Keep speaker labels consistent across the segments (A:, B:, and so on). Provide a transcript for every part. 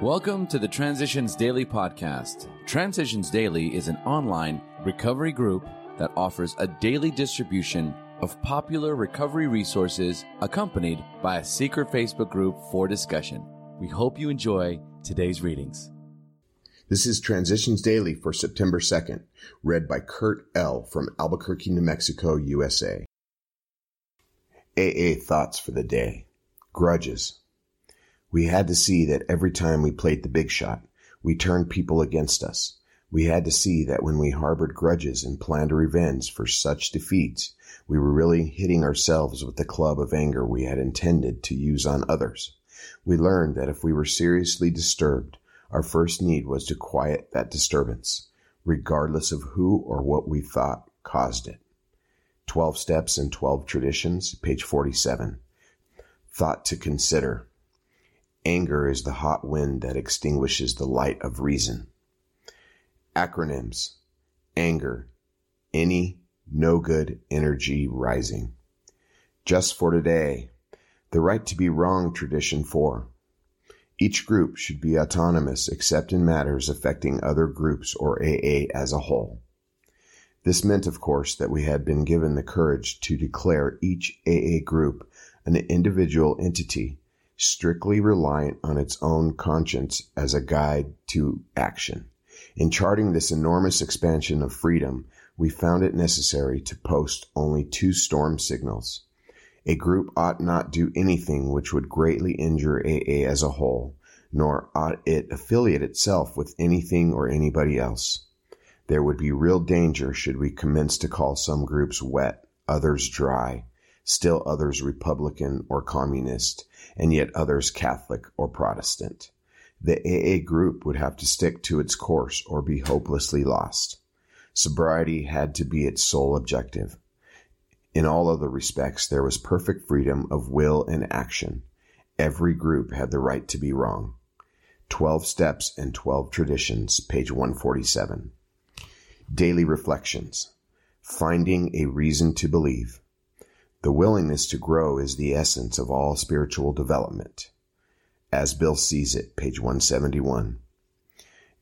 A: Welcome to the Transitions Daily podcast. Transitions Daily is an online recovery group that offers a daily distribution of popular recovery resources accompanied by a secret Facebook group for discussion. We hope you enjoy today's readings.
B: This is Transitions Daily for September 2nd, read by Kurt L. from Albuquerque, New Mexico, USA. AA Thoughts for the Day Grudges. We had to see that every time we played the big shot, we turned people against us. We had to see that when we harbored grudges and planned revenge for such defeats, we were really hitting ourselves with the club of anger we had intended to use on others. We learned that if we were seriously disturbed, our first need was to quiet that disturbance, regardless of who or what we thought caused it. 12 Steps and 12 Traditions, page 47. Thought to consider. Anger is the hot wind that extinguishes the light of reason. Acronyms. Anger. Any no good energy rising. Just for today. The right to be wrong tradition four. Each group should be autonomous except in matters affecting other groups or AA as a whole. This meant, of course, that we had been given the courage to declare each AA group an individual entity strictly reliant on its own conscience as a guide to action. In charting this enormous expansion of freedom, we found it necessary to post only two storm signals. A group ought not do anything which would greatly injure AA as a whole, nor ought it affiliate itself with anything or anybody else. There would be real danger should we commence to call some groups wet, others dry, still others Republican or Communist, and yet others Catholic or Protestant. The AA group would have to stick to its course or be hopelessly lost. Sobriety had to be its sole objective. In all other respects, there was perfect freedom of will and action. Every group had the right to be wrong. 12 Steps and 12 Traditions, page 147. Daily Reflections. Finding a Reason to Believe. The willingness to grow is the essence of all spiritual development. As Bill sees it, page 171.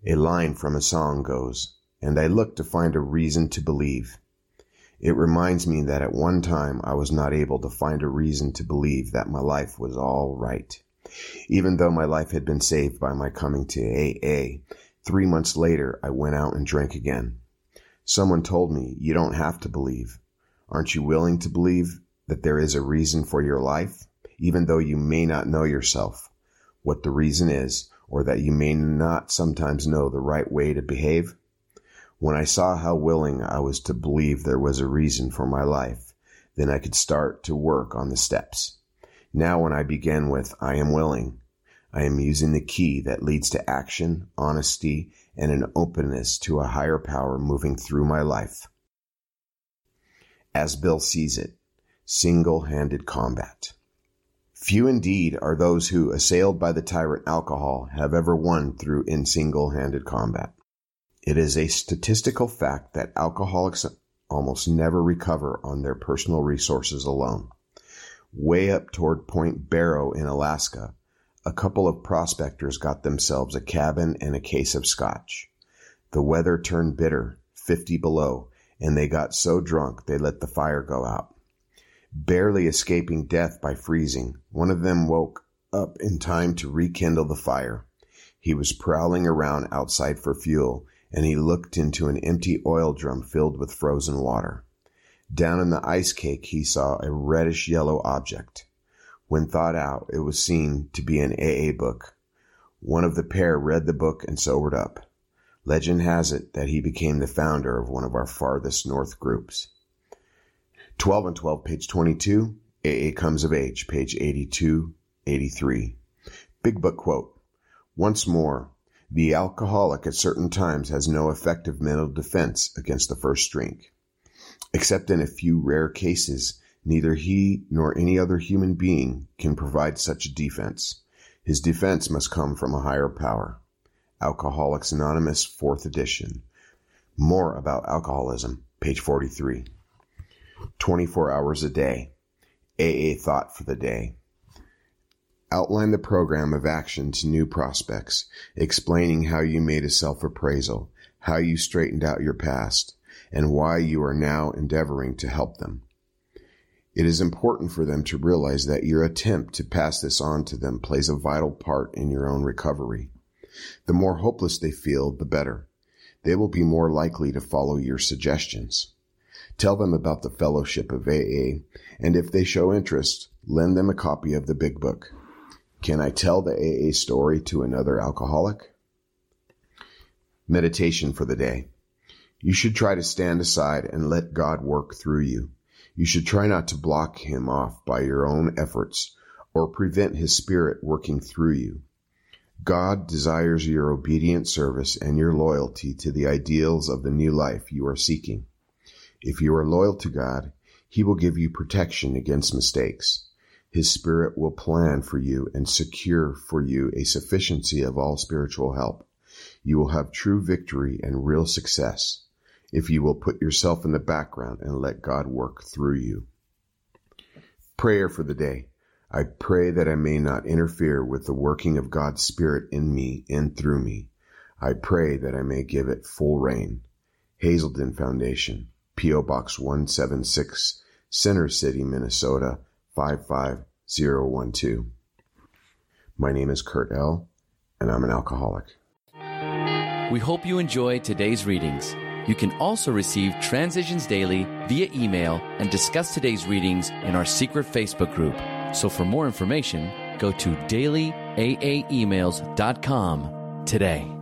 B: A line from a song goes, and I look to find a reason to believe. It reminds me that at one time I was not able to find a reason to believe that my life was all right. Even though my life had been saved by my coming to AA, three months later I went out and drank again. Someone told me, you don't have to believe. Aren't you willing to believe that there is a reason for your life, even though you may not know yourself, what the reason is, or that you may not sometimes know the right way to behave? When I saw how willing I was to believe there was a reason for my life, then I could start to work on the steps. Now when I begin with I am willing, I am using the key that leads to action, honesty, and an openness to a higher power moving through my life. As Bill sees it, single-handed combat. Few indeed are those who, assailed by the tyrant alcohol, have ever won through in single-handed combat. It is a statistical fact that alcoholics almost never recover on their personal resources alone. Way up toward Point Barrow in Alaska, a couple of prospectors got themselves a cabin and a case of scotch. The weather turned bitter, 50 below, and they got so drunk they let the fire go out barely escaping death by freezing. One of them woke up in time to rekindle the fire. He was prowling around outside for fuel, and he looked into an empty oil drum filled with frozen water. Down in the ice cake he saw a reddish yellow object. When thought out, it was seen to be an AA book. One of the pair read the book and sobered up. Legend has it that he became the founder of one of our farthest north groups. 12 and 12, page 22. AA Comes of Age, page 82, 83. Big Book quote. Once more, the alcoholic at certain times has no effective mental defense against the first drink. Except in a few rare cases, neither he nor any other human being can provide such a defense. His defense must come from a higher power. Alcoholics Anonymous, 4th edition. More about alcoholism, page 43. 24 hours a day. AA thought for the day. Outline the program of action to new prospects, explaining how you made a self-appraisal, how you straightened out your past, and why you are now endeavoring to help them. It is important for them to realize that your attempt to pass this on to them plays a vital part in your own recovery. The more hopeless they feel, the better. They will be more likely to follow your suggestions. Tell them about the fellowship of AA, and if they show interest, lend them a copy of the big book. Can I tell the AA story to another alcoholic? Meditation for the day. You should try to stand aside and let God work through you. You should try not to block him off by your own efforts or prevent his spirit working through you. God desires your obedient service and your loyalty to the ideals of the new life you are seeking. If you are loyal to God, he will give you protection against mistakes. His Spirit will plan for you and secure for you a sufficiency of all spiritual help. You will have true victory and real success if you will put yourself in the background and let God work through you. Prayer for the day. I pray that I may not interfere with the working of God's Spirit in me and through me. I pray that I may give it full rein. Hazelden Foundation, P.O. Box 176, Center City, Minnesota 55012. My name is Kurt L., and I'm an alcoholic.
A: We hope you enjoy today's readings. You can also receive Transitions Daily via email and discuss today's readings in our secret Facebook group. So for more information, go to dailyaaemails.com today.